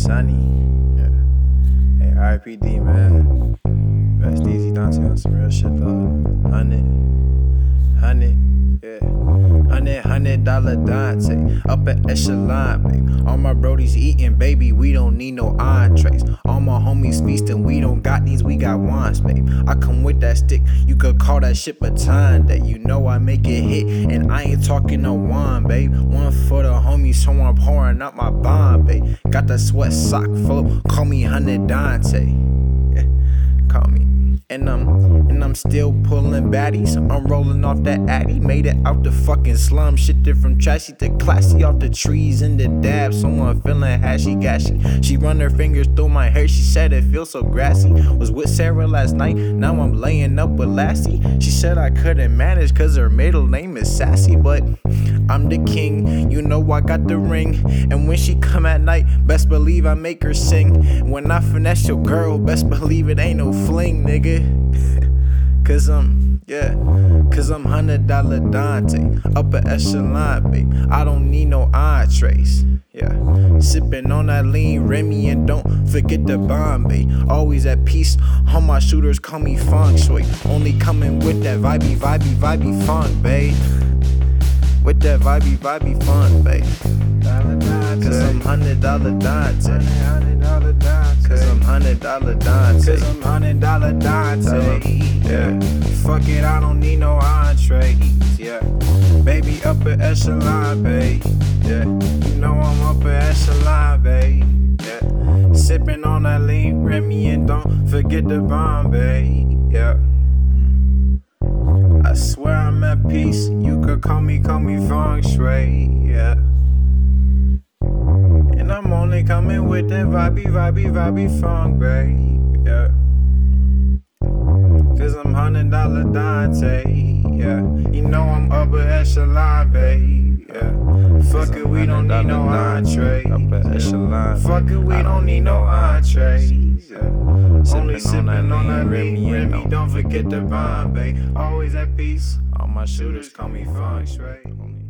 Sunny. Yeah. Hey, RIPD, man. Easy, Dante some real shit, dog. Hundred. Hundred. Yeah. Hundred, hundred dollar Dante. Up at echelon, babe. All my brodies eating, baby. We don't need no entrees. All my homies feasting. We don't got these, we got wants, babe. I come with that stick. You could call that shit baton. That you know I make it hit. And I ain't talking no one, babe. One for the homies, so I'm pouring out my bond, babe. Got that sweat sock full. Call me Hundred Dante. And I'm and I'm still pulling baddies. I'm rolling off that addy. Made it out the fucking slum. Shifted from trashy to classy off the trees in the dab. Someone feeling hashy gashy. She run her fingers through my hair. She said it feels so grassy. Was with Sarah last night. Now I'm laying up with Lassie. She said I couldn't manage cause her middle name is Sassy. But I'm the king. You know I got the ring. And when she come at night, best believe I make her sing. When I finesse your girl, best believe it ain't no fling, nigga. Cause I'm, yeah, cause I'm hundred dollar Dante, upper echelon, babe. I don't need no entrees, yeah. Sipping on that lean Remy and don't forget the Bombay. Always at peace, all my shooters call me feng shui. Only coming with that vibey, vibey, vibey funk, babe. With that vibey, vibey fun, babe. Cause I'm hundred dollar Dante. Cause I'm hundred dollar Dante. Cause I'm hundred dollar Dante. Yeah. Fuck it, I don't need no entree. Yeah. Baby, upper echelon, babe. Yeah. You know I'm upper echelon, babe. Yeah. Sipping on that lean Remy and don't forget the Bombay. Yeah. I swear I'm at peace. You could call me, call me feng shui. Yeah. And I'm only coming with that vibey, vibey, vibey funk, babe. Yeah. Cause I'm hundred dollar Dante. Yeah. You know I'm upper echelon, babe. Yeah. Fuck it, we don't need no entree. Upper echelon. Fuck it, we don't need no entrees. Yeah. Only Sipping on that on that lean lean Remy Remy. Don't forget the Bombay. Always at peace. All my Shooters call me feng shui. Only, only come